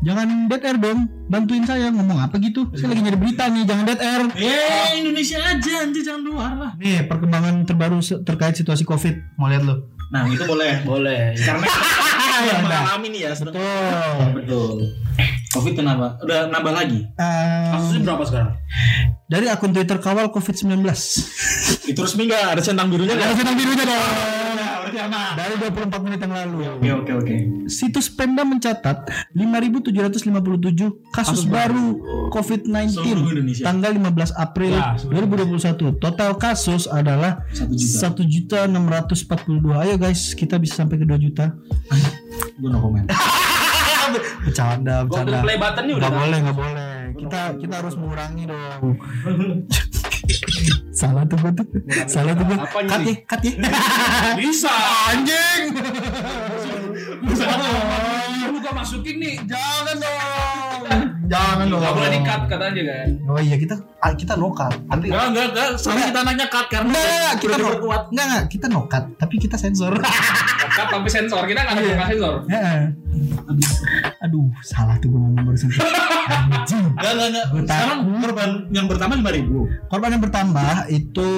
Jangan dead air dong. Bantuin saya ngomong apa gitu. Saya lagi nyari berita nih, jangan dead air. Eh, Indonesia aja anjir jangan luar lah. Nih, perkembangan terbaru terkait situasi Covid. Mau lihat lu? Nah, itu boleh. Boleh. Karena kita Ya, mengalami nih ya. sedang- Betul. Betul. Covid kenapa? Udah nambah lagi. Eh, Kasusnya berapa sekarang? dari akun Twitter kawal COVID-19. Itu resmi nggak? Ada centang birunya nggak? Ada sedang birunya dong. Aman. Dari 24 menit yang lalu. Oke oke oke. Situs Pemda mencatat 5.757 kasus baru COVID-19 Seluruh Indonesia. tanggal 15 April Ya, seluruh 2021. Total kasus adalah Satu juta. 1 juta 642. Ayo guys, kita bisa sampai ke 2 juta. Gue no comment. Bercanda, Golden bercanda. play button-nya udah ada. boleh, nggak boleh. Kita kita harus mengurangi dong. Salah tuh gue tuh. Salah tuh gue. Cut ya, cut ya. Bisa. Anjing. Lu gua masukin nih. Jangan dong. Jangan dong. Gak boleh di-cut kata aja kan. Oh iya kita ah, kita nokat. Nanti Enggak enggak enggak. Sekarang kita nanya cut karena Enggak, enggak, kita no, diperkuat. enggak, enggak, kita nokat, tapi kita sensor. Cut tapi sensor. Kita nggak ada Iya. buka sensor. Heeh. Aduh, salah tuh gue ngomong barusan. Anjing. Enggak enggak enggak. Gua Sekarang korban yang pertama 5000. Korban yang bertambah itu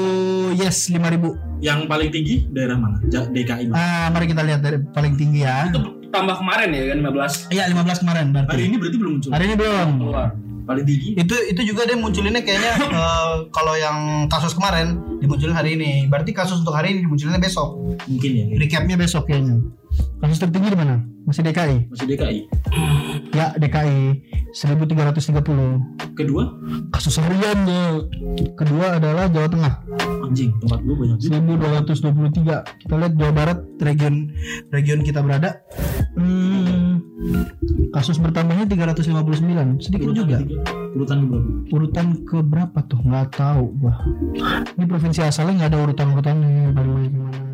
yes 5000. Yang paling tinggi daerah mana? DKI. mana? Ah, mari kita lihat dari paling tinggi ya. Itu tambah kemarin ya kan 15 Iya, 15 kemarin Hari berarti. ini berarti belum muncul. Hari ini belum. keluar. Paling tinggi. Itu itu juga dia munculinnya kayaknya eh, kalau yang kasus kemarin dimunculin hari ini. Berarti kasus untuk hari ini dimunculinnya besok. Mungkin ya. Recapnya besok kayaknya. Kasus tertinggi di mana? Masih DKI. Masih DKI. Ya, DKI 1330. Kedua, Kasus harian ya. Kedua adalah Jawa Tengah. anjing tempat gua banyak juga. 1223 kita lihat Jawa Barat region region kita berada hmm, kasus bertambahnya 359 sedikit juga ketiga. Urutan berapa? urutan ke berapa tuh nggak tahu gua ini provinsi asalnya nggak ada urutan urutannya paling banyak yang mana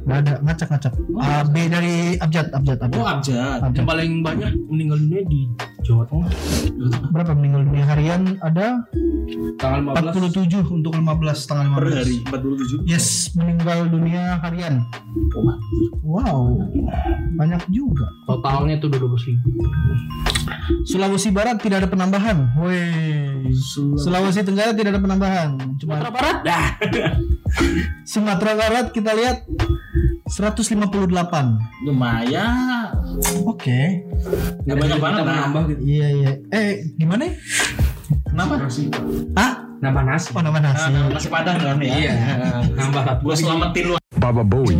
nggak ada ngacak ngacak A B dari abjad abjad Oh, abjad abjad. Abjad. Yang paling banyak meninggal dunia di Jawa Tengah. berapa meninggal dunia harian ada Tanggal 15. 47 untuk 15 tanggal 15 Per hari 47. yes meninggal dunia harian Oh, wow banyak juga Totalnya tuh udah 12 ribu. Sulawesi Barat tidak ada penambahan. Woi. Sulawesi Tenggara tidak ada penambahan. Cuma Sumatera Barat dah. Sumatera Barat kita lihat 158. lumayan. Oke. Gak banyak banget nambah gitu. Iya iya. Eh gimana? ya? Kenapa? Ah? Nambah nasi. Oh nama nasi. Nah, nasi padang kan ya. Iya. Nambah satu. Gua selamatin lu. Baba Bowie.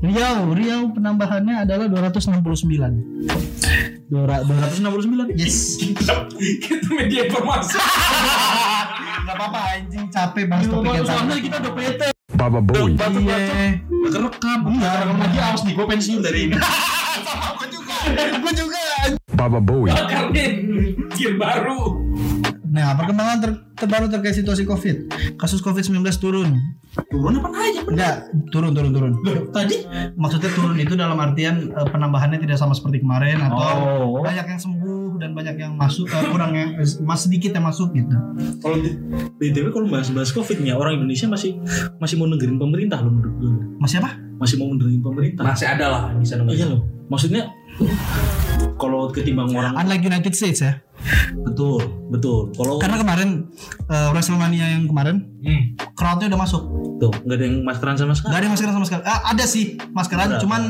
Riau, Riau penambahannya adalah 269. Dora, 169. Yes. Kita media informasi. Gak apa-apa anjing capek bahas topik yang sama. Soalnya kita udah PT. Baba Bowie. Iya. Udah kerekam. Iya. Rekam lagi awas nih gua pensiun dari ini. Gue juga. Baba Bowie. Karena gear baru. Nah, perkembangan ter- terbaru terkait situasi COVID. Kasus COVID-19 turun. Turun apa aja? Enggak, turun turun turun. Loh, tadi Maksudnya turun itu dalam artian eh, penambahannya tidak sama seperti kemarin atau Oh. banyak yang sembuh dan banyak yang masuk eh, kurang yang eh, mas sedikit yang masuk gitu. kalau di BTW kalau bahas-bahas Covid nih ya, orang Indonesia masih masih mau dengerin pemerintah loh menurut gue. Masih apa? Masih mau dengerin pemerintah. Masih ada lah bisa nambah. Iya loh. Maksudnya kalau ketimbang orang Unlike United States ya. Betul, betul. Kalau Karena kemarin eh, WrestleMania yang kemarin Hmm. crowdnya udah masuk. tuh nggak ada yang maskeran sama sekali. Gak ada maskeran sama sekali. Ah, ada sih maskeran, Berapa? cuman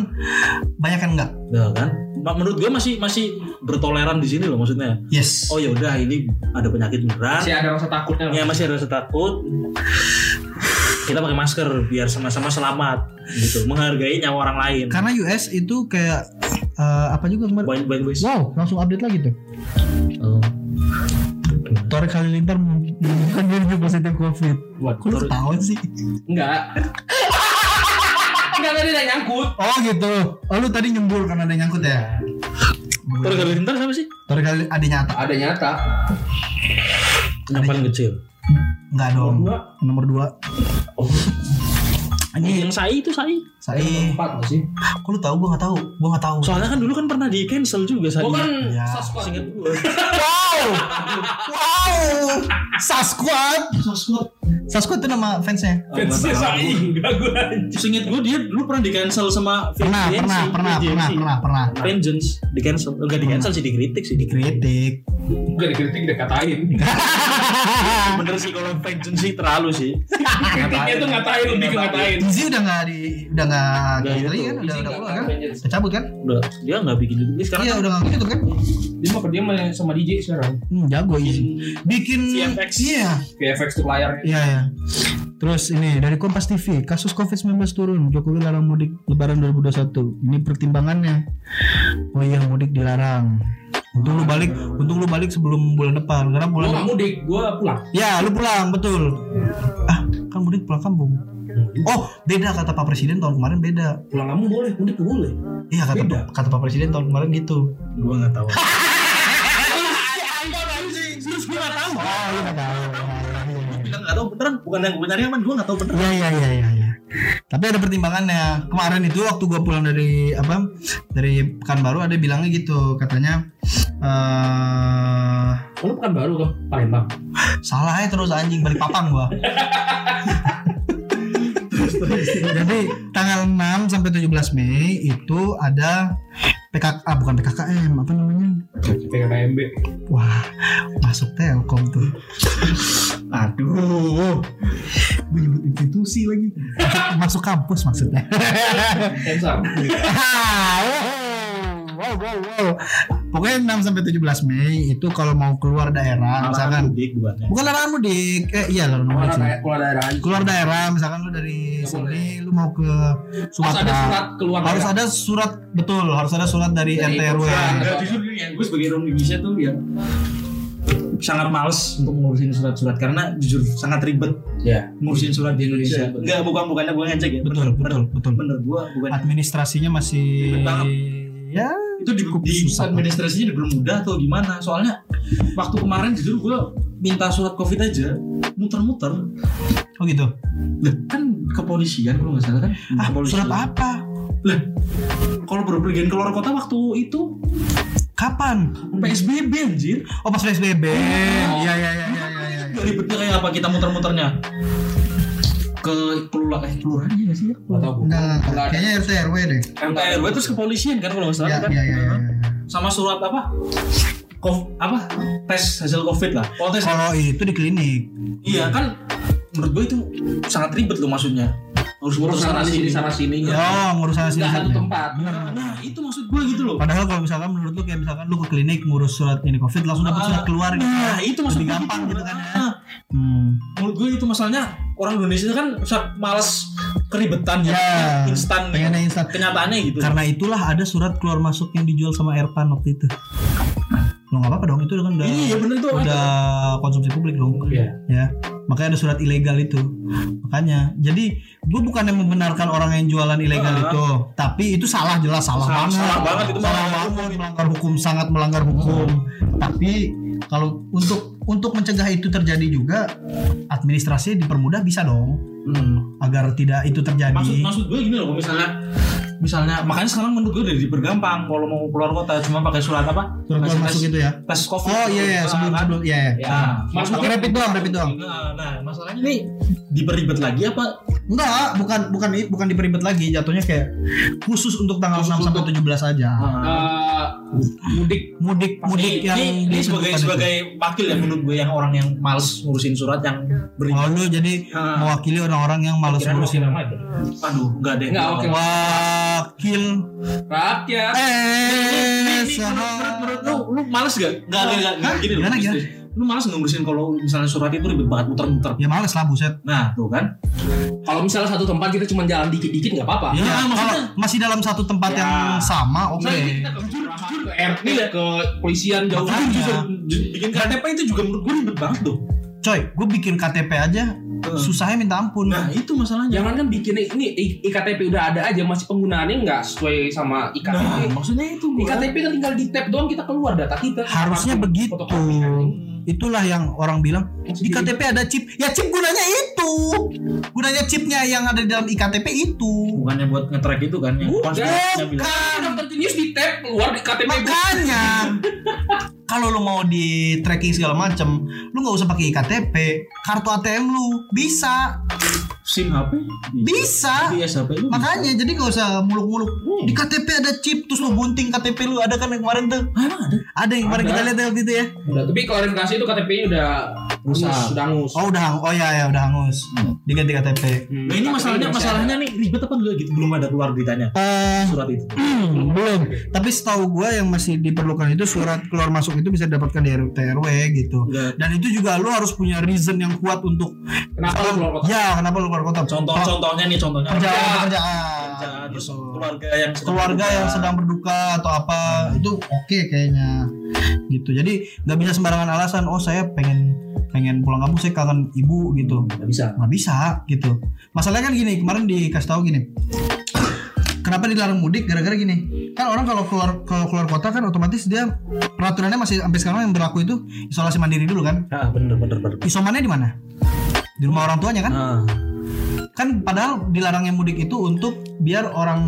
banyak kan enggak. Ya kan? Menurut gue masih masih bertoleran di sini loh maksudnya. Yes. Oh ya udah ini ada penyakit beneran. Masih ada rasa takutnya. Ya masih ada rasa takut. Kita pakai masker biar sama-sama selamat gitu, menghargai nyawa orang lain. Karena US itu kayak eh, apa juga kemarin? Baik baik guys. Wow, langsung update lagi tuh. Oh. Torek Halilintar menemukan dirinya positif COVID. Buat Kok lu ketawa sih? Enggak. Enggak tadi ada nyangkut. Oh gitu. Oh lu tadi nyembur karena ada yang nyangkut ya? Terus Halilintar siapa sih? Torek Halilintar ada nyata? Ada nyata. Yang paling kecil. Enggak dong. Dua. Nomor dua. Oh. Ini Yang Sai itu Sai. Saya. Empat nggak sih? Kok lu tahu? Gua nggak tahu. Gua nggak tahu. Soalnya kan dulu kan pernah di cancel juga Sai. Gua kan Ya. sasquatch. Ingat gue. Wow. wow Sasquatch. Sosok. Sasquatch itu nama fansnya. Fansnya saing. Gak gue anjing. Seinget gue dia dulu pernah di cancel sama pernah VNC, pernah pernah VNC. pernah pernah pernah. Vengeance di cancel enggak di cancel sih dikritik sih dikritik. Gak dikritik dikatain. Bener sih kalau Vengeance sih terlalu sih. Kritiknya tuh ngatain Lebih ke ngatain. Izzy udah nggak di udah nggak gitu gitu. kan? Udah udah keluar kan? Vengeance. kecabut kan? Udah dia nggak bikin itu sekarang iya kan udah nggak gitu kan? Dia mah dia main sama DJ sekarang. Hmm, jago Izzy bikin VFX. iya VFX tuh layar iya iya Terus ini dari Kompas TV, kasus COVID-19 turun, Jokowi larang mudik Lebaran 2021. Ini pertimbangannya. Oh iya mudik dilarang. Untung lu balik, untung lu balik sebelum bulan depan karena bulan gak mudik Gue pulang Ya, lu pulang, betul. Ah, kan mudik pulang kampung. Oh, beda kata Pak Presiden tahun kemarin beda. Pulang kamu boleh Mudik boleh Iya kata Beda. kata Pak Presiden tahun kemarin gitu. gue nggak tahu beneran bukan yang gue nyari aman gue nggak tahu beneran Iya iya iya iya. Ya. Tapi ada pertimbangannya. Kemarin itu waktu gua pulang dari apa? Dari Pekanbaru ada bilangnya gitu, katanya eh Kamu bukan baru kan Palembang salah ya terus anjing balik papang gua. Jadi tanggal 6 sampai 17 Mei itu ada PKK ah, bukan PKKM apa namanya? PKKMB Wah, masuk Telkom tuh. Aduh. Gue nyebut institusi lagi. Masuk, kampus maksudnya. Wow, wow, wow. Pokoknya 6 sampai 17 Mei itu kalau mau keluar daerah misalkan mudik bukannya bukan larangan mudik. Eh iya larangan mudik. Keluar sih. daerah Keluar daerah aja Keluar daerah misalkan lu dari sini lu mau ke Harus ada Sumatera. surat keluar Harus daerah. ada surat betul, harus ada surat dari, Dari RT RW. Enggak, jujur gini ya, gue sebagai orang Indonesia tuh ya sangat males untuk ngurusin surat-surat karena jujur sangat ribet Ya ngurusin surat di Indonesia. Betul. Enggak, bukan bukannya gue ngecek ya. Betul, betul, betul. Bener gue bukan Administrasinya masih ya itu di, di susah. administrasinya dipermudah atau gimana? Soalnya waktu kemarin jujur gue minta surat covid aja muter-muter. oh gitu. Lah kan kepolisian kalau nggak salah kan? Ah, Kepolisian. surat apa? Lah, kalau berpergian keluar kota waktu itu Kapan? PSBB anjir. Oh pas PSBB. Oh. Iya iya iya iya iya. iya. Gak ribetnya kayak apa kita muter-muternya? Ke kelurahan eh kelurahannya nggak sih ya? Enggak, Nggak ada. kayaknya RT RW deh. MT RW terus kepolisian kan kalau nggak salah Iya kan? iya iya. iya. Sama surat apa? Kov, apa? Tes hasil covid lah. Oh tes. Kalau itu di klinik. Iya kan menurut gue itu sangat ribet loh maksudnya. Harus Ngurus sana sini sini. sana sininya Oh, ngurus sana sini. Satu tempat Nah itu maksud gue gitu loh. Padahal kalau misalkan menurut lu kayak misalkan lu ke klinik ngurus surat ini covid langsung dapat Ah, surat keluar gitu. Nah itu maksud gue gampang gitu kan ya. Nah, Hmm. menurut gue itu masalahnya orang Indonesia kan males keribetan ya, Ya, instan pengennya instan. kenyataannya gitu. Karena itulah ada surat keluar masuk yang dijual sama Erpan waktu itu. Lo nggak apa-apa dong itu kan udah Iya bener itu. udah konsumsi publik dong. Iya ya makanya ada surat ilegal itu makanya jadi gue bukan yang membenarkan orang yang jualan ilegal Ah. itu tapi itu salah jelas salah, Salah- banget salah banget itu salah melanggar banget melanggar hukum sangat melanggar hukum tapi kalau untuk untuk mencegah itu terjadi juga administrasi dipermudah bisa dong Hmm. agar tidak itu terjadi Maksud maksud gue gini loh, misalnya misalnya makanya sekarang menurut gue udah dipergampang kalau mau keluar kota cuma pakai surat apa? surat keluar masuk tes- itu ya tes covid. oh iya iya Nah, sebelum kan? sebelum iya iya Ya, Ah. maksudnya pakai rapid doang rapid doang Nah, nah, masalahnya nih diperibet lagi apa? enggak bukan bukan bukan diperibet lagi jatuhnya kayak khusus untuk tanggal Khusus 6 sampai untuk- 17 aja Eh, Mudik mudik mudik ini, yang ini, ini sebagai itu. sebagai wakil ya menurut gue yang orang yang males ngurusin surat yang beribet. Oh lu jadi Ah. mewakili orang-orang yang malas kirain ngurusin? Aduh, enggak deh. Enggak, oke. Wakil Rakyat eh Ini menurut, menurut lu, lu males gak? Enggak, enggak, enggak, enggak, gini loh. Gimana, gimana? Lu males nggak ngurusin kalau misalnya surat itu ribet banget muter-muter. ya males lah buset Nah, tuh kan. Kalau misalnya satu tempat kita cuma jalan dikit-dikit nggak apa-apa Ya, Ya, maksudnya- kalau masih dalam satu tempat Ya. yang sama oke Misalnya kita ke jujur ke RT Iya. ke polisian jauh Makanya. Jujur, ju- bikin KTP itu juga menurut gue ribet banget tuh. coy gue bikin KTP aja susahnya minta ampun Nah, itu masalahnya. Jangan kan bikin ini IKTP udah ada aja masih penggunaannya nggak sesuai sama Nah, IKTP. maksudnya itu gua. IKTP kan tinggal di tap doang kita keluar data kita. harusnya begitu fotokopi. itulah yang orang bilang di gitu. KTP ada chip ya chip gunanya itu gunanya chipnya yang ada di dalam iktp itu bukannya buat nge-track itu kan yang Bukan. konspirasinya bilang. Kan daftar jenius di tap keluar di KTP makanya kalau lu mau di tracking segala macam, lu nggak usah pakai KTP, kartu ATM lu bisa, SIM HP bisa. Di SHP lu Makanya jadi nggak usah muluk-muluk. Di KTP ada chip terus lu bunting KTP lu ada kan yang kemarin tuh. Ah, emang ada Ada yang kemarin Ada. kita lihat waktu itu ya. Udah, tapi klarifikasi itu KTP-nya udah hangus, Rusak. sudah hangus. Oh udah, oh ya ya udah hangus. Diganti KTP. Hmm, Nah ini masalahnya masalahnya nih ribet apa enggak gitu belum ada keluar beritanya Eh, surat itu. belum. Tapi setahu gua yang masih diperlukan itu surat keluar masuk itu bisa didapatkan di RT RW gitu. Enggak. Dan itu juga lu harus punya reason yang kuat untuk Kenapa lu keluar kota? Ya, kenapa lu keluar kota? Contoh-contohnya nih contohnya kerjaan kerjaan terus Gitu. keluarga yang sedang keluarga berduka. yang sedang berduka atau apa itu oke kayaknya gitu jadi nggak bisa sembarangan alasan oh saya pengen pengen pulang kampung saya kangen ibu gitu nggak bisa. nggak bisa gitu masalahnya kan gini kemarin dikasih tahu gini kenapa dilarang mudik gara-gara gini kan orang kalau keluar kalau keluar kota kan otomatis dia peraturannya masih sampai sekarang yang berlaku itu isolasi mandiri dulu kan Ah bener bener bener. isomannya di mana di rumah orang tuanya kan Ah, kan padahal dilarangnya mudik itu untuk biar orang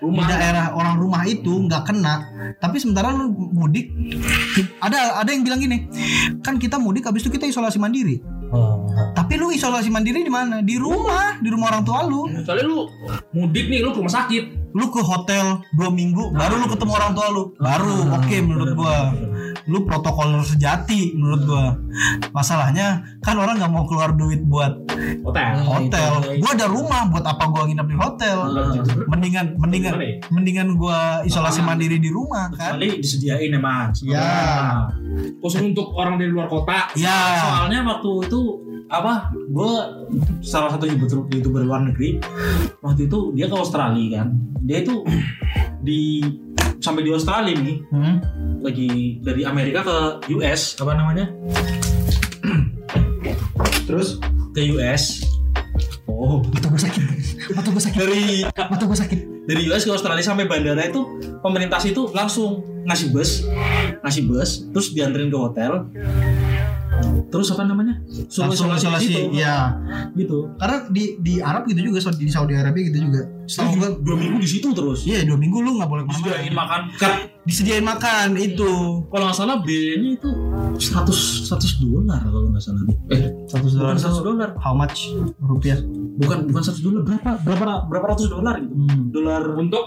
Rumah. di daerah orang rumah itu nggak kena tapi sementara lu mudik ada ada yang bilang gini kan kita mudik habis itu kita isolasi mandiri oh. tapi lu isolasi mandiri di mana di rumah di rumah orang tua lu Soalnya lu mudik nih, lu ke rumah sakit. lu ke hotel dua minggu baru lu ketemu orang tua lu baru oke menurut gua lu protokoler sejati menurut gua masalahnya kan orang nggak mau keluar duit buat Hotel. hotel itu, gua ada rumah buat apa gua nginep di hotel mendingan mendingan Gimana ya? mendingan gua isolasi mandiri di rumah kan Kecuali disediain emang. Ya. Khusus untuk orang dari luar kota. ya Soalnya waktu itu apa? Gue salah satu youtuber, youtuber luar negeri waktu itu dia ke Australia kan. Dia itu di sampai di Australia nih. Hmm. lagi dari Amerika ke US apa namanya? terus Ke US. Oh, mata gua sakit. Mata gua sakit. Dari mata gua sakit. dari US ke Australia sampai bandara itu pemerintah itu langsung ngasih bus ngasih bus terus dianterin ke hotel. Terus apa namanya? Suruh isolasi gitu, ya gitu. Karena di di Arab gitu juga di Saudi Arabia gitu juga setahu gua dua minggu di situ terus? Iya dua minggu lu nggak boleh disediain ke mana makan. Kat, disediain makan itu. Kalau nggak salah biayanya itu 100 100 dolar kalau nggak salah. Eh 100 dolar bukan itu 100 dolar. how much rupiah? Bukan bukan 100 dolar. Berapa berapa berapa ratus dolar gitu? Hmm. dolar Untuk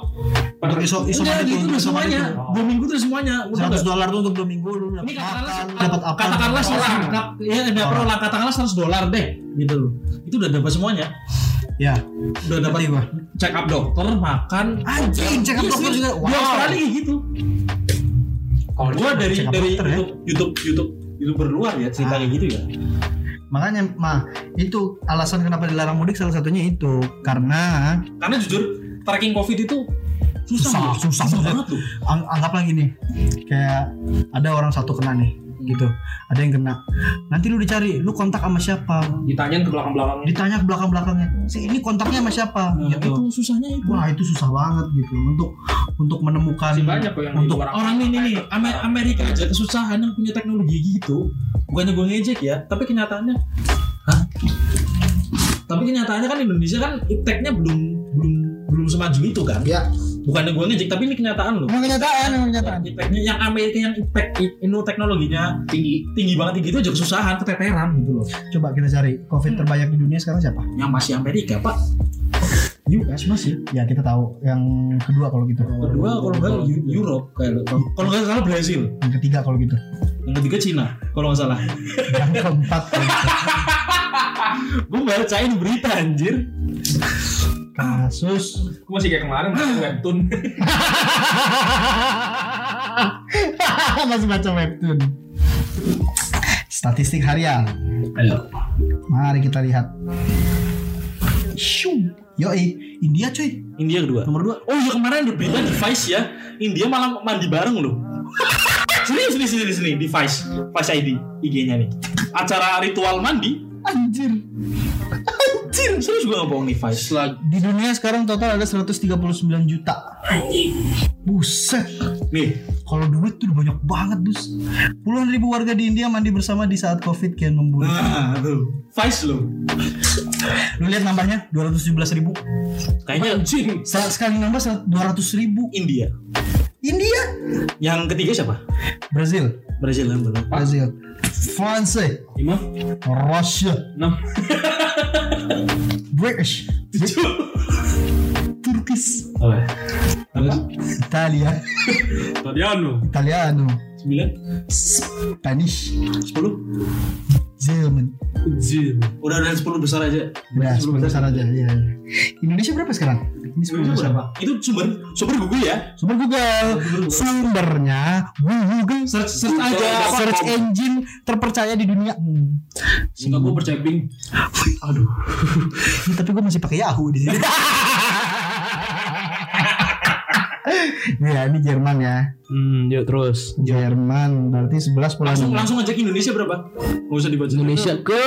untuk iso isoman Enggak, itu isoman semuanya. itu. dua minggu tuh semuanya. Udah 100 nggak? dolar tuh untuk dua minggu lu dapat dapat apa? katakanlah dapat apa. ya lah katakanlah 100 dolar deh gitu. Loh itu udah dapat semuanya ya. Udah dapat gua. check up dokter makan. Anjing check up Iya, dokter juga. Di Australia kayak gitu. Kalau gua dari dari dokter ya. YouTube YouTube YouTube YouTuber luar ya cerita Ah. kayak gitu ya. Makanya mah itu alasan kenapa dilarang mudik salah satunya itu. Karena karena jujur tracking covid itu susah Susah, loh. susah, susah banget. tuh. Ang- anggaplah gini kayak ada orang satu kena nih gitu. Ada yang kena. Nanti lu dicari lu kontak sama siapa? Ditanyain ke belakang-belakangnya. ditanya ke belakang belakangnya si ini kontaknya sama siapa? Nah, gitu. Itu susahnya itu. Wah itu susah banget gitu. Untuk untuk menemukan Masih banyak kok yang untuk luar orang ini nih Amer- Amerika aja kesusahan yang punya teknologi gitu. Bukannya gue ngejek ya tapi kenyataannya Hah? tapi kenyataannya kan Indonesia kan ipteknya belum belum belum semaju itu kan? Ya bukannya gue ngejek tapi ini kenyataan loh. Emang kenyataan emang kenyataan. Ipteknya yang Amerika yang iptek ini teknologinya tinggi. Tinggi banget tinggi itu aja kesusahan keteteran gitu loh. Coba kita cari covid terbanyak di dunia sekarang siapa? Yang masih Amerika pak. US masih? Ya kita tahu. Yang kedua kalau gitu. Kedua kalau nggak Eu- Europe kayak kalau nggak salah Brazil. Yang ketiga kalau gitu. Yang ketiga Cina kalau nggak salah. Yang keempat. Gue bacain berita anjir kasus. Gue masih kayak kemarin baca webtoon. masih baca webtoon. Statistik harian. Ayo. Mari kita lihat. Shoo. Yoi, India cuy. India kedua. Nomor dua. Oh iya kemarin ada berita di Vice ya. India malah mandi bareng loh. Sini sini sini sini. Di Vice Vice ID IG-nya nih. Acara ritual mandi. Anjir anjir serius gue nggak bohong nih Vice di dunia sekarang total ada 139 juta. Buset. Nih. Kalau duit tuh udah banyak banget dus puluhan ribu warga di India mandi bersama di saat covid kian memburuk. Nah tuh. Vice loh lu lihat nambahnya 217 ribu. Kayaknya Anjing. sekali nambah 200 ribu. India. India? Yang ketiga siapa? Brazil. Brazil yang benar. Brazil. France. Lima, Russia. Enam, British Turkish. Apa? Italia Italiano, Italiano Sembilan? Spanish Sepuluh? German Jim, Udah ada sepuluh besar aja. Udah 10 besar aja ya. Indonesia berapa sekarang? Ini 10 besar Berapa? Itu sumber sumber Google ya? Sumber Google Sumbernya Google Search search aja. Search engine terpercaya di dunia hmm. Enggak gue percaya Bing. Aduh. Ya, Tapi gue masih pakai Yahoo di sini Ya ini Jerman ya Hmm, yuk terus. Jerman berarti 11 Langsung Polandia langsung aja ke Indonesia berapa? Gak usah dibaca. Indonesia ke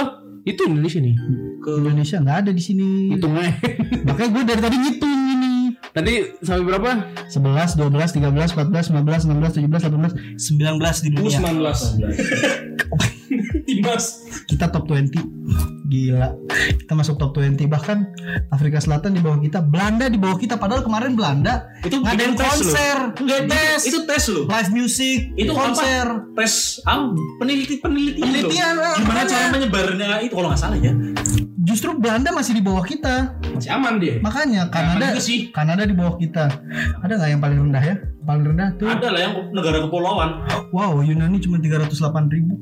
itu Indonesia nih. ke Indonesia nggak ada di sini Hitung aja. Makanya gue dari tadi ngitung ini Tadi sampai berapa? 11, 12, 13, 14, 15, 16, 17, 18, 19 di dunia 19. Timas. Kita top 20 Gila Kita masuk top 20 Bahkan Afrika Selatan di bawah kita Belanda di bawah kita Padahal kemarin Belanda itu Ngadain tes konser. Enggak, Tes itu, tes loh. Live music Itu konser Tes ah, peneliti penelitian. loh. Penelitian, ah, Gimana cara menyebarnya itu kalau nggak salah ya? Justru Belanda masih di bawah kita Masih aman dia. Makanya Kanada juga sih. Kanada di bawah kita Ada nggak yang paling rendah ya Paling rendah tuh Ada lah yang negara kepulauan. Wow Yunani cuma 308 ribu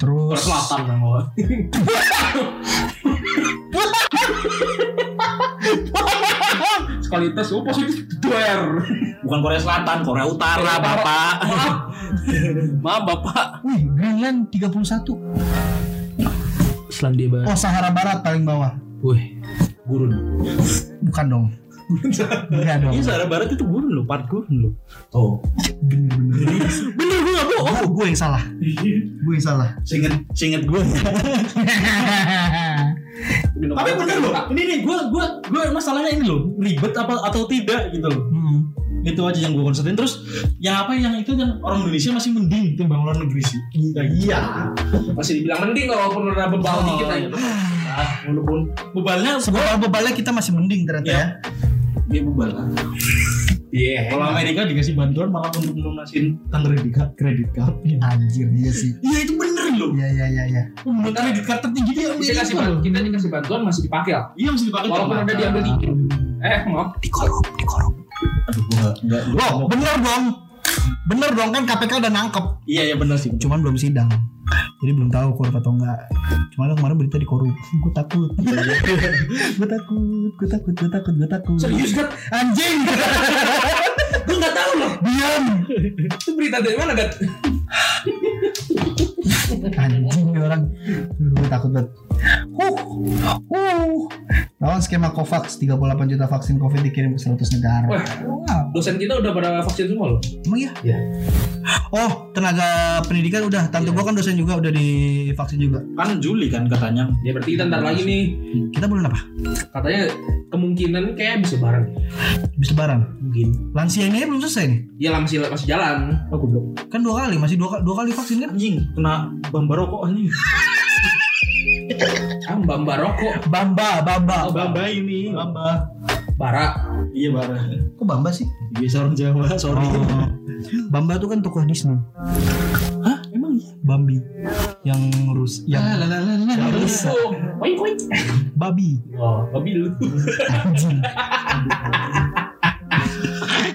Terus Selatan. Sekali tes, oh positif duer. Bukan Korea Selatan, Korea Utara, Bapak. Maaf. Maaf Bapak. Wih Greenland 31 Selandia Barat. Oh Sahara Barat paling bawah Wih. Gurun. Bukan dong Enggak dong Ini Sahara Barat itu gurun loh, part gurun loh. Oh. Bener-bener Bener gue gak bohong. Oh gue yang salah Gue yang salah Singet, singet gue. Tapi bener loh. Ini nih gue gue gue masalahnya ini loh ribet apa atau tidak gitu loh. Hmm. Itu aja yang gue konsertin terus yang apa yang itu yang orang Indonesia masih mending timbang luar negeri sih. Iya. Masih dibilang mending kalau walaupun udah bebal Oh, dikit aja. Nah, walaupun bebalnya Sebab bebalnya kita masih mending ternyata Iya. ya dia bebal. Iya. Kalau Amerika dikasih bantuan malah untuk melunasin kan kredit card, kredit card. Anjir iya sih Iya itu bener loh. Iya iya iya iya Menurut kredit card tertinggi di kita Amerika. kasih bantuan, kita dikasih bantuan masih dipakai lah. Iya mesti dipakai. Walaupun udah diambil dikit. Eh, maaf. Dikorup dikorup Aduh gua enggak. Loh bener dong Bener dong kan KPK udah nangkep. Iya iya bener sih. Cuman belum sidang. Jadi belum tahu korup atau enggak. Cuman kemarin berita dikorup Gue takut. Gue takut Gue takut Gue takut Gue takut. Serius kan? Anjing! Gue nggak tahu loh. Diam. Itu berita dari mana, Gat? Anjing orang Gue takut banget Huh Huh Lawan skema COVAX 38 juta vaksin COVID dikirim ke 100 negara Wah. Wow Dosen kita udah pada vaksin semua loh. Emang iya? Iya. Oh tenaga pendidikan udah Tante gua kan dosen juga udah divaksin juga Kan Juli kan katanya. Ya berarti kita ntar lagi nih. Kita bulan apa? Katanya kemungkinan kayak bisa bareng. Bisa lebaran Mungkin. Lansia ini belum selesai nih Ya lah masih masih jalan. Oh goblok. Kan dua kali Masih dua, dua kali vaksin kan Anjing kena bamba rokok anjing. Ah, Mbak rokok. Bamba Bamba Oh, Bamba ini. Bamba. Bara. Iya bara. Kok Bamba sih? Biasa orang Jawa, sorry. Oh. Bamba tuh kan tokoh Disney Hah? Emang iya? Bambi Yang ngurus Yang Koin koin. Babi Wah, babi lu. Anjing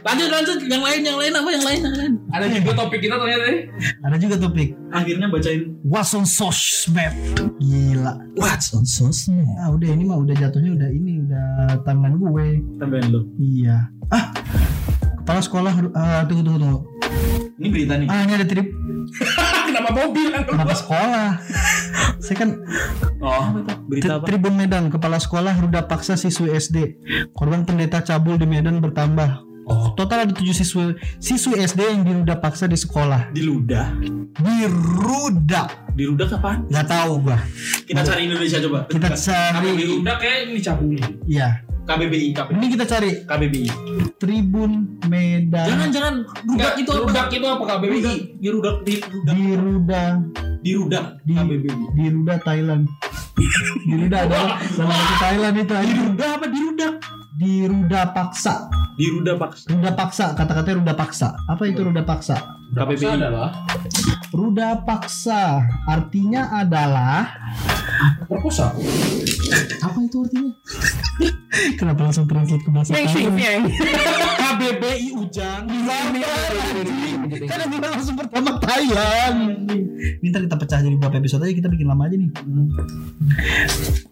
Lanjut lanjut yang lain yang lain apa yang lain yang lain. Ada juga topik kita ternyata nih. Ada juga topik Akhirnya bacain What's on sosmed Gila What's on sosmed. Ah udah ini mah udah jatuhnya udah ini Udah tangan gue Tambahin lu. Iya Ah Kepala sekolah ah, Tunggu tunggu tunggu Ini berita nih. Ah ini ada trip Kenapa mobil? Kenapa sekolah Saya kan Oh, Berita apa? Tribun Medan Kepala sekolah ruda paksa siswi SD Korban pendeta cabul di Medan bertambah Oh. Total ada 7 siswi siswi SD yang diruda paksa di sekolah. Di ludah. Diruda. Di ludah kapan? Nggak tahu gua. Kita cari Indonesia coba. Kita cari. di udah kayak ini cabuli. Iya. KBBI, KBBI. Ini kita cari KBBI. Tribun Medan. Jangan jangan rudak itu apa? Rudak itu apa KBBI? Rudak. Di rudak di rudak. Diruda. Di rudak Di KBBI. Diruda Thailand. Diruda adalah salah satu Thailand itu. anjing. Rudak apa di? Diruda paksa. Di Ruda Paksa. Ruda paksa, kata-katanya ruda paksa. Apa itu ruda paksa? KPPI adalah Ruda paksa artinya adalah perkosa. apa itu artinya? Kenapa langsung translate ke bahasa Thailand? KBBI Ujang. Kan bilang langsung pertama Thailand. Minta kita pecah jadi beberapa episode aja kita bikin lama aja nih.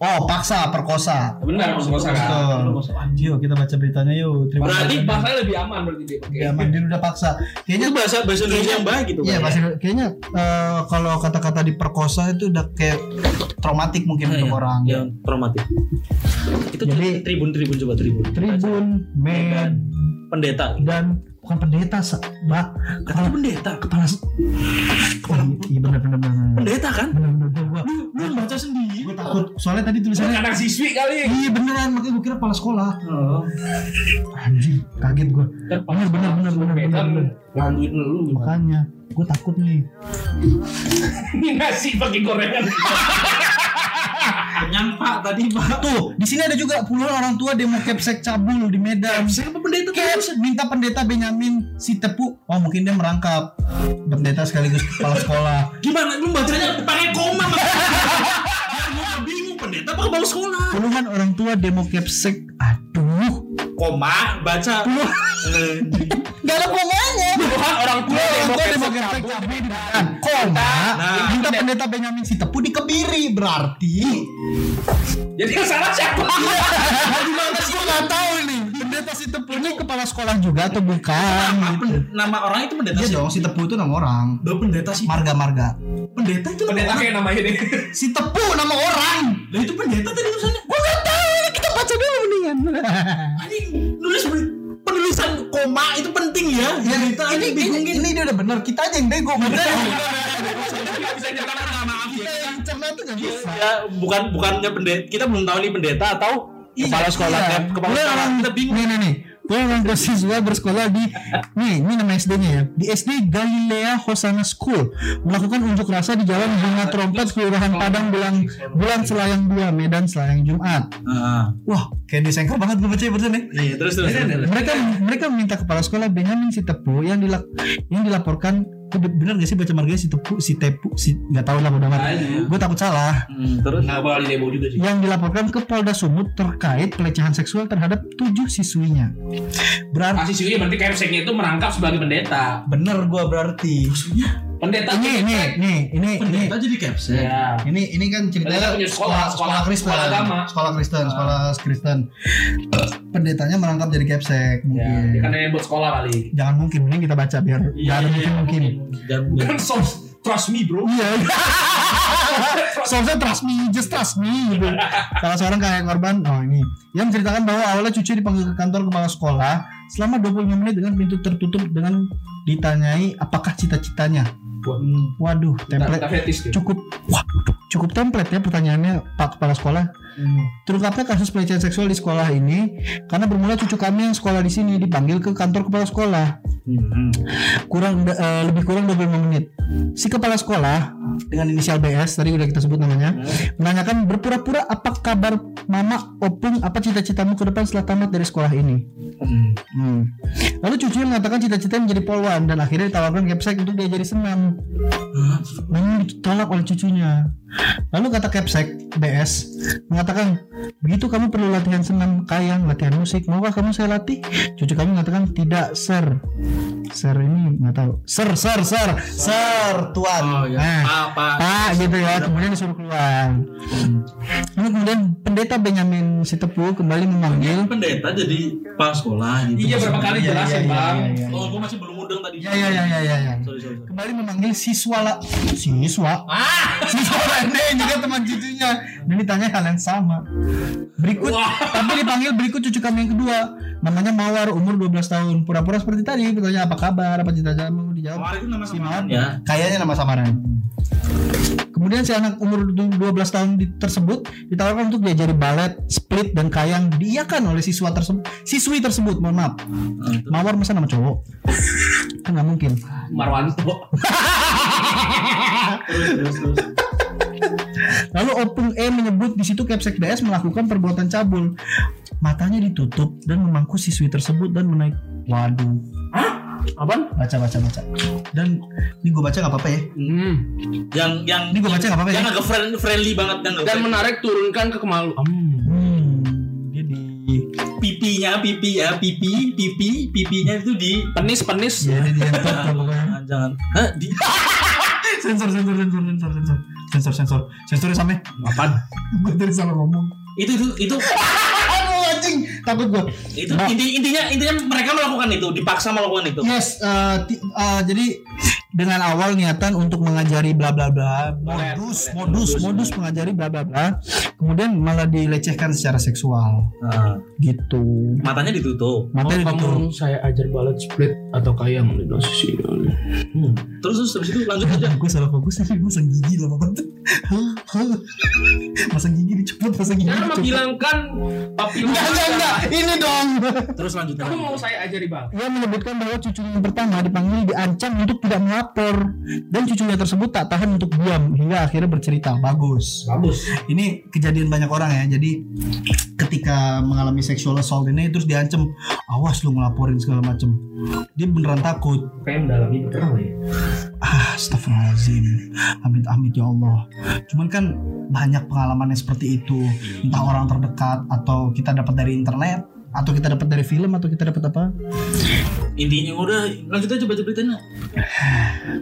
Oh, paksa, perkosa. Benar perkosa kan. Yuk kita baca beritanya yuk. Terima Berarti bahasanya lebih aman berarti dia pakai. Ya, mandiri udah paksa. Kayaknya Itu bahasa bahasa Indonesia yang baik gitu. Iya, Pak. pasti eh, kalau kata-kata diperkosa itu udah kayak traumatik mungkin Iya, untuk iya. orang. Yang traumatik. Itu Jadi- tribun-tribun coba tribun. Tribun, Med, Pendeta. dan bukan pendeta, Mbak. Kata pendeta. Kepala Oh, iya benar benar benar. Pendeta kan? Benar benar gua gua baca sendiri. gua takut. Soalnya tadi tulisannya Anak siswi kali. Iya beneran, makanya gue kira kepala sekolah. Oh. Anjing, kaget bener, bener, bener, bener, bener. Nganduin lu. Makanya, gue takut nih. Nasi pakai gorengan. Nyampak tadi Pak. Tuh, di sini ada juga puluhan orang tua demo kepsek cabul di Medan. Siapa pendeta Caps minta pendeta Benyamin si tepu. Oh mungkin dia merangkap pendeta sekaligus kepala sekolah. Gimana lu bacanya pakai koma Pak? Bingung pendeta apa kepala sekolah. Puluhan orang tua demo kepsek. Aduh, Koma baca. Gak ada komanya. Puluhan orang tua Orang kepsek cabul di Medan. Koma. Nah. minta pendeta Benyamin si tepu dikebiri berarti. Jadi yang salah siapa? Gimana sih? Gue gak tahu nih. Pendeta si tepu ini kepala sekolah juga atau bukan? Nama, nama orang itu pendeta Iya sih. dong, si tepu itu nama orang. Lo pendeta sih. Marga-marga. Pendeta itu nama Pendeta kayak namanya deh. Si tepu nama orang. Lah itu pendeta tadi tulisannya. Gue gak tahu. Kita baca dulu mendingan. Anjing nulis penulisan koma itu penting ya. Ya, Pendeta ini, ini, bingungin. ini dia udah benar. Kita aja yang bego. Bener. Bisa nyatakan maaf ya. yang cerna tuh gak bisa. Ya, bukan bukannya pendeta. Kita belum tahu nih pendeta atau kepala sekolah Iya. Kep- kepala sekolah. orang- Kita bingung. Nih nih nih. Gue orang siswa bersekolah di nih ini nama SD-nya ya di SD Galilea Hosanna School melakukan unjuk rasa di Jalan Bunga Trompet Kelurahan Padang bulan bulan Selayang 2 Medan Selayang Jumat. Ah. Wah kayak disengkel banget gue baca ya. Iya, terus terus. terus. Mereka mereka meminta kepala sekolah Benyamin Sitepu yang dilak yang dilaporkan Itu bener gak sih baca marganya si tepu si tepu si nggak tahu lah udah. Aduh. Gue takut salah. Hmm, terus Nggak boleh demo juga sih. yang dilaporkan ke Polda Sumut terkait pelecehan seksual terhadap tujuh siswinya. Berarti Masih siswi berarti kepseknya itu merangkap sebagai pendeta. bener gua berarti. Pendeta Ini ini ini ini ini pendeta jadi caption. Ya. ini ini kan ceritanya Pendeta punya sekolah, sekolah, sekolah sekolah- Kristen, sekolah agama. sekolah Kristen, sekolah Kristen. Pendetanya merangkap jadi capsek Ya, mungkin. kan yang buat sekolah kali. Jangan mungkin, mending kita baca biar Iya, nggak ada mungkin mungkin. Dan Kan so trust me bro. Iya. Soalnya trust me, just trust me gitu. Salah seorang kakak korban, oh ini, yang menceritakan bahwa awalnya cucu dipanggil ke kantor kepala sekolah selama 25 menit dengan pintu tertutup dengan ditanyai apakah cita-citanya. Waduh, template cukup cukup template ya pertanyaannya Pak Kepala Sekolah. Terungkapnya kasus pelecehan seksual di sekolah ini karena bermula cucu kami yang sekolah di sini dipanggil ke kantor kepala sekolah. Kurang eh, lebih kurang 25 menit. Si kepala sekolah dengan inisial BS tadi udah kita sebut namanya menanyakan berpura-pura apa kabar mama opung apa cita-citamu ke depan setelah tamat dari sekolah ini. Hmm. Lalu cucunya mengatakan cita-citanya menjadi polwan dan akhirnya ditawarkan capsek untuk diajari senam. Namun ditolak oleh cucunya. Lalu kata capsek BS mengatakan begitu kamu perlu latihan senam kayang latihan musik maukah kamu saya latih cucu kami mengatakan tidak sir sir ini nggak tahu sir sir sir sir tuan Oh ya. Nah, Apa? Pak gitu ya kemudian disuruh keluar Lalu kemudian pendeta Benyamin Sitepu kembali memanggil Pendeta jadi kepala sekolah gitu. Iya berapa kali Iya, jelasin iya, iya, bang. iya, iya. Oh, gua masih belum mudeng tadi. ya ya ya ya ya, ya. Sorry, sorry, sorry. kembali memanggil siswa lah siswa Ah, siswa lainnya juga teman cucunya dan ditanya hal yang sama berikut tapi dipanggil berikut cucu kami yang kedua namanya Mawar umur 12 tahun pura-pura seperti tadi bertanya apa kabar apa cita-citamu dijawab Mawar itu nama samaran ya. kayaknya nama samaran Kemudian si anak umur 12 tahun di- tersebut ditawarkan untuk diajari balet, split dan kayang diiakan oleh siswa tersebut, siswi tersebut. Mohon maaf. Mawar masa nama cowok? Kan nggak mungkin. Marwanto. Terus terus terus. Lalu Opung E menyebut di situ Kepsek DS melakukan perbuatan cabul. Matanya ditutup dan memangku siswi tersebut dan menaik. Waduh, Apaan? baca baca baca. Dan ini gue baca nggak apa-apa ya? Hmm. Yang yang Ini gue baca nggak apa-apa ya? yang agak friend, friendly banget Dan friendly. menarik turunkan ke kemalu. Hmm, pipinya pipi ya pipi pipi pipinya itu di Penis penis. ya di jangan jangan Hah, di Sensor sensor sensor sensor sensor sensor sensor sensornya sampai. Apaan? Gue tadi salah ngomong. itu itu itu anjing, takut gue. itu Nah. inti, intinya intinya mereka melakukan itu dipaksa melakukan itu Yes, ti- eh, jadi dengan awal niatan untuk mengajari bla bla bla, modus, modus, modus. mengajari bla bla bla, kemudian malah dilecehkan secara seksual, Nah, gitu. matanya ditutup. Matanya Mau gitu. kamu saya ajar balet split atau kayak ini. Hmm. terus terus habis itu lanjut aja gue salah fokus tapi masang gigi lama masang gigi dicopot, masang gigi Jangan dicopot. menghilangkan papiloma. Enggak, enggak, enggak. Ini dong. terus lanjut Kamu mau saya ajari bang? Ia menyebutkan bahwa cucunya yang pertama dipanggil diancam untuk tidak melapor dan cucunya tersebut tak tahan untuk diam hingga akhirnya bercerita. Bagus. Bagus. Ini kejadian banyak orang ya. Jadi ketika mengalami sexual assault ini terus diancam, awas lu ngelaporin segala macem. Dia beneran takut. Kayak mendalami beneran ya. Ah, astagfirullahaladzim. Amit amit ya Allah. Cuman kan banyak pengalamannya seperti itu. Entah orang terdekat atau kita dapat dari internet atau kita dapat dari film atau kita dapat apa? intinya udah lanjut aja baca beritanya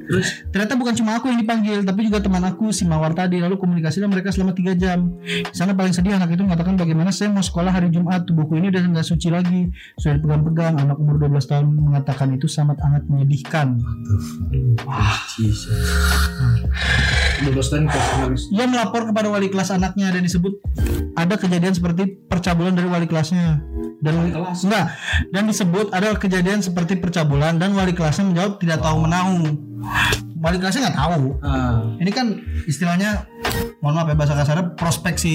terus Ternyata bukan cuma aku yang dipanggil, tapi juga teman aku si Mawar tadi. Lalu komunikasi dengan mereka selama 3 jam. Di sana paling sedih anak itu mengatakan bagaimana saya mau sekolah hari Jumat, tubuhku ini udah nggak suci lagi, sudah dipegang-pegang. Anak umur 12 tahun mengatakan itu sangat amat menyedihkan. Lulus dan personalis. Ia melapor kepada wali kelas anaknya dan disebut ada kejadian seperti percabulan dari wali kelasnya. Dan Wali kelas? enggak, dan disebut ada kejadian seperti percabulan dan wali kelasnya menjawab tidak tahu menahu. Wali kelasnya nggak tahu. ah, Ini kan istilahnya mohon maaf ya bahasa kasarnya prospek si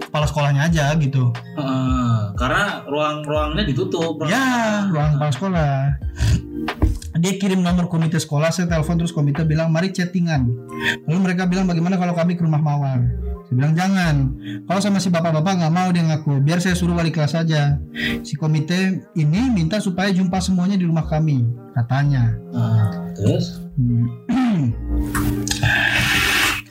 kepala sekolahnya aja gitu. ah, karena ruang-ruangnya ditutup ruang- Ya, ruang kepala sekolah. Dia kirim nomor komite sekolah, saya telepon terus komite bilang mari chattingan. Lalu mereka bilang bagaimana kalau kami ke rumah Mawar. Saya bilang jangan. Kalau sama si bapak-bapak nggak mau dia ngaku, biar saya suruh wali kelas saja. Si komite ini minta supaya jumpa semuanya di rumah kami, katanya. Ah, terus Hmm.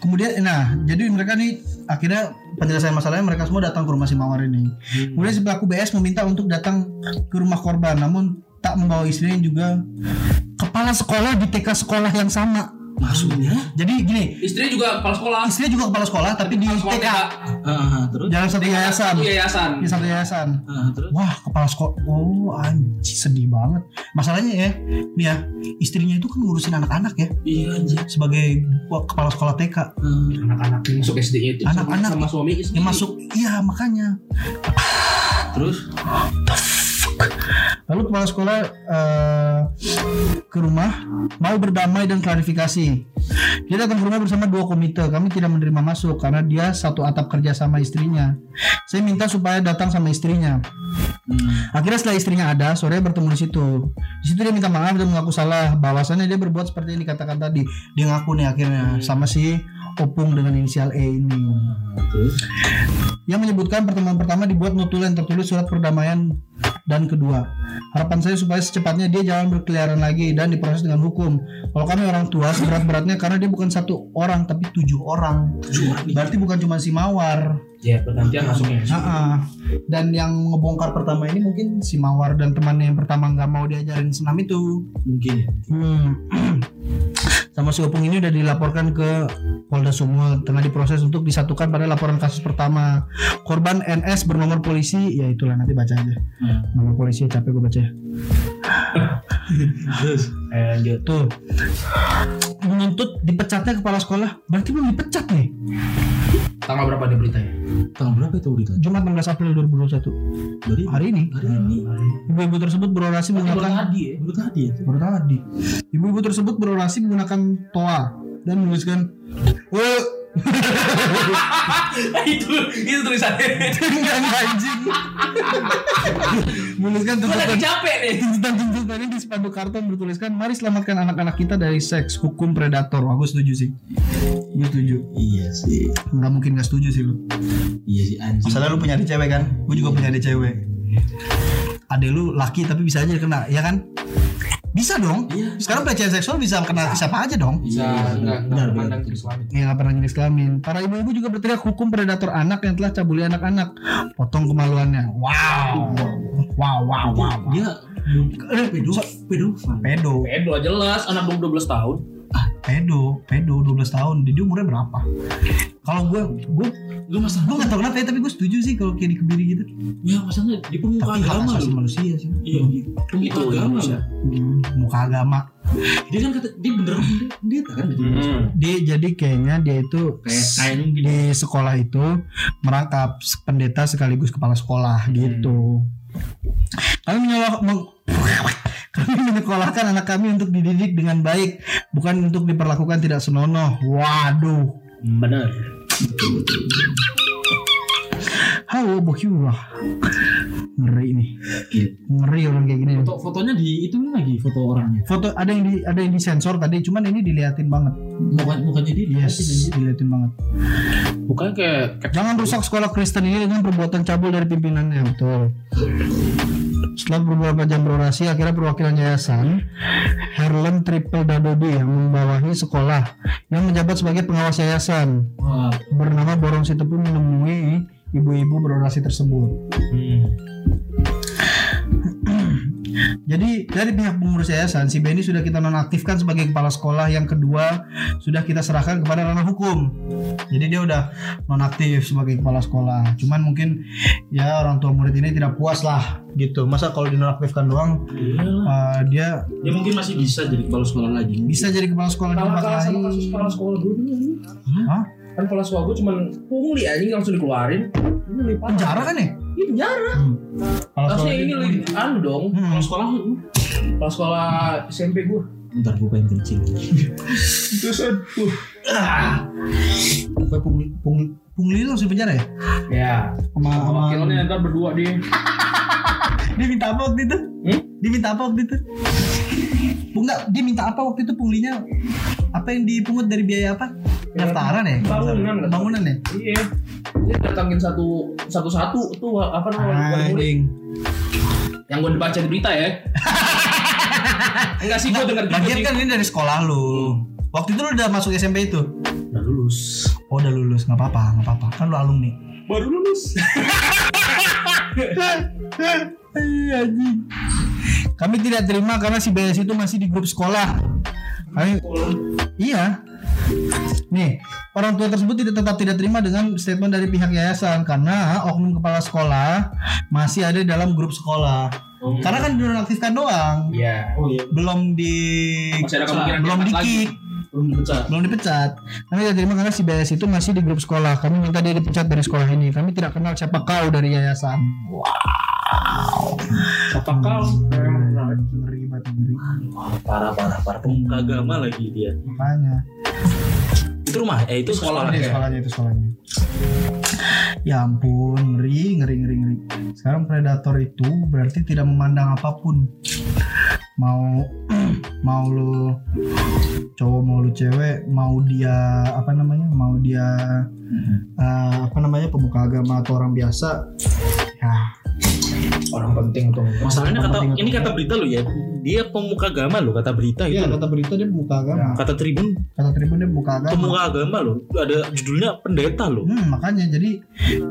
Kemudian, nah, jadi mereka nih akhirnya penyelesaian masalahnya mereka semua datang ke rumah si Mawar ini. Kemudian si pelaku BS meminta untuk datang ke rumah korban, namun tak membawa istrinya juga kepala sekolah di TK sekolah yang sama. Maksudnya Jadi gini, Istri juga kepala sekolah. istrinya juga kepala sekolah tapi di sekolah TK, ah, terus jalan satu yayasan. Satu yayasan. Di satu yayasan. ah, terus Wah, kepala sekolah. Oh, anjir sedih banget. Masalahnya ya, nih ya, istrinya itu kan ngurusin anak-anak ya iya anjir sebagai wah, kepala sekolah TK. Anak-anak yang masuk SD itu Anak-anak sama suami istri. Yang masuk, iya makanya. terus Lalu kepala sekolah eh, ke rumah mau berdamai dan klarifikasi. Dia datang ke rumah bersama dua komite. Kami tidak menerima masuk karena dia satu atap kerja sama istrinya. Saya minta supaya datang sama istrinya. hmm, Akhirnya setelah istrinya ada, sore bertemu di situ. Di situ dia minta maaf dan mengaku salah. Bahwasannya dia berbuat seperti yang dikatakan tadi. Dia ngaku nih akhirnya sama si Opung dengan inisial E ini. terus yang menyebutkan pertemuan pertama dibuat notulen tertulis surat perdamaian dan kedua. Harapan saya supaya secepatnya dia jangan berkeliaran lagi dan diproses dengan hukum. Kalau kami orang tua seberat-beratnya karena dia bukan satu orang tapi tujuh orang. Tujuh orang. Berarti bukan cuma si Mawar. Ya, bergantian masuknya. Ah, dan yang ngebongkar pertama ini mungkin si Mawar dan temannya yang pertama nggak mau diajarin senam itu. Mungkin. Hmm. Sama si Opung ini udah dilaporkan ke Polda Sumut tengah diproses untuk disatukan pada laporan kasus pertama. Korban NS bernomor polisi, ya itulah nanti baca aja. Hmm. Nomor polisi capek gue baca. terus Eh, lanjut. Tuh. Menuntut dipecatnya kepala sekolah. Berarti belum dipecat nih. Tanggal berapa nih beritanya? tanggal berapa itu berita Jumat 16 April 2021. dari Hari ini. hari ini Ibu-ibu tersebut berorasi menggunakan tadi ya. baru tadi ya baru tadi. Ibu-ibu tersebut berorasi menggunakan toa dan menuliskan, "Woi, itu itu tulisannya. Enggak, anjing. Menuliskan tuntutan capek nih. tuntutan tuntutannya di spanduk karton bertuliskan mari selamatkan anak-anak kita dari seks hukum predator. Gue setuju sih. Gue setuju. Iya sih. Nggak mungkin gak setuju sih lu. Iya sih anjing. Masalah lu punya adik cewek kan? Gue juga punya adik cewek. Adek lu laki tapi bisa aja kena, ya kan? Bisa dong. Iya. Sekarang pelecehan seksual bisa kena siapa aja dong. Bisa Iya, enggak benar, enggak benar. nggak pernah jenis kelamin. Para ibu-ibu juga berteriak hukum predator anak yang telah cabuli anak-anak. Potong kemaluannya. Wow. Wow, wow, wow. Dia pedo pedofil. Pedo, Pedo jelas anak belum 12 tahun. Pedo, pedo 12 tahun. Jadi umurnya berapa? Kalau gue, gue, Lu masalah gue nggak tahu kenapa ya, tapi gue setuju sih kalau kayak dikebiri gitu. ya masalahnya di pemuka Tapi agama lu. manusia sih. Iya, pemuka Itu agama. Hmm, muka agama. Dia kan kata dia beneran pendeta kan gitu. Hmm. Dia jadi kayaknya dia itu Kayak di sekolah itu merangkap pendeta sekaligus kepala sekolah gitu. Kami menyekolah meng- kami menyekolahkan anak kami untuk dididik dengan baik, bukan untuk diperlakukan tidak senonoh. Waduh. Benar. Halo Bokyurah. Ngeri nih. Ngeri orang kayak gini. foto fotonya di itu lagi foto orangnya. Foto ada yang di ada yang disensor tadi, cuman ini diliatin banget. Bukan bukannya dia Yes, diliatin banget. Bukan kayak kayak Jangan rusak sekolah Kristen ini dengan perbuatan cabul dari pimpinannya, betul. Setelah beberapa jam berorasi, akhirnya perwakilan yayasan Harlem Triple Dadodi yang membawahi sekolah yang menjabat sebagai pengawas yayasan. Wah, bernama Borong Sitepu menemui ibu-ibu berorasi tersebut. Jadi dari pihak pengurus yayasan, si Benny sudah kita nonaktifkan sebagai kepala sekolah. Yang kedua sudah kita serahkan kepada ranah hukum. Jadi dia udah nonaktif sebagai kepala sekolah. Cuman mungkin ya orang tua murid ini tidak puas lah gitu. Masa kalau dinonaktifkan doang iya. uh, dia Dia mungkin masih bisa jadi kepala sekolah lagi. bisa jadi kepala sekolah di tempat lain. kepala sekolah gue dulu. Hah? Kan kepala sekolah gue cuman pungli anjing langsung dikeluarin. Ini parah. Penjara kan ya? Iya penjara. Harusnya sekolah ini lebih anu dong. Hmm. Kalau sekolah lu Kepala sekolah SMP gue. Bentar gue pengen kencing. Terus aduh. Gue pungli, pungli, pungli langsung penjara ya? Ya. Sama, sama Wakilnya ntar berdua dia. dia minta apa waktu itu? Hmm? Dia minta apa waktu itu? Enggak, dia minta apa waktu itu punglinya? Apa yang dipungut dari biaya apa? Pendaftaran ya? Bangunan. Bangunan ya? Iya. Dia datangin satu satu satu tuh apa namanya? Anjing. Yang gue baca di berita ya. Enggak sih gue denger Lagian kan ini dari sekolah lu. Waktu itu lu udah masuk SMP itu? Udah lulus. Oh udah lulus, nggak apa-apa, nggak apa-apa. Kan lu alumni. Baru lulus. Iya. Kami tidak terima karena si BS itu masih di grup sekolah. Kami Iya. Nih, orang tua tersebut tidak tetap tidak terima dengan statement dari pihak yayasan karena oknum kepala sekolah masih ada di dalam grup sekolah. Karena kan dinonaktifkan doang, Iya. Oh iya, belum di Masih ada kemungkinan belum di kick, belum dipecat. belum dipecat. Kami tidak terima karena si BS itu masih di grup sekolah. Kami minta dia dipecat dari sekolah ini. Kami tidak kenal siapa kau dari yayasan. Apa kau? Ngeri banget. Parah parah parah pemuka agama lagi dia. Makanya. Itu rumah, eh itu sekolah. Ini sekolahnya itu sekolahnya. Ya ampun, ngeri, ngeri, ngeri, ngeri. Sekarang predator itu berarti tidak memandang apa pun. Mau mau lu cowok mau lu cewek, mau dia apa namanya? Mau dia eh, apa namanya? pemuka agama atau orang biasa. Ya, Orang penting untuk Masalahnya kata Penting ini kata berita lo ya. Dia pemuka agama lo kata berita iya itu. kata berita dia pemuka agama. Kata Tribun Kata Tribun dia pemuka agama. pemuka agama lo. Ada judulnya pendeta lo. Hmm, makanya jadi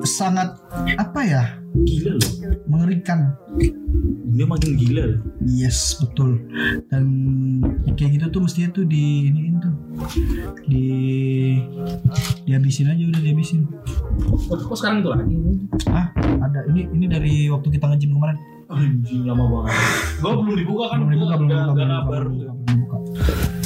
sangat apa ya? Gila lo. mengerikan. Dia makin gila lo. Yes, betul. Dan kayak gitu tuh mestinya tuh di iniin tuh. Di dihabisin aja udah dihabisin. Kok sekarang tuh lagi? Ah, ada ini ini dari waktu kita nge-gym kemarin anjing lama banget gue belum dibuka kan belum dibuka belum dibuka, belum dibuka, belum dibuka.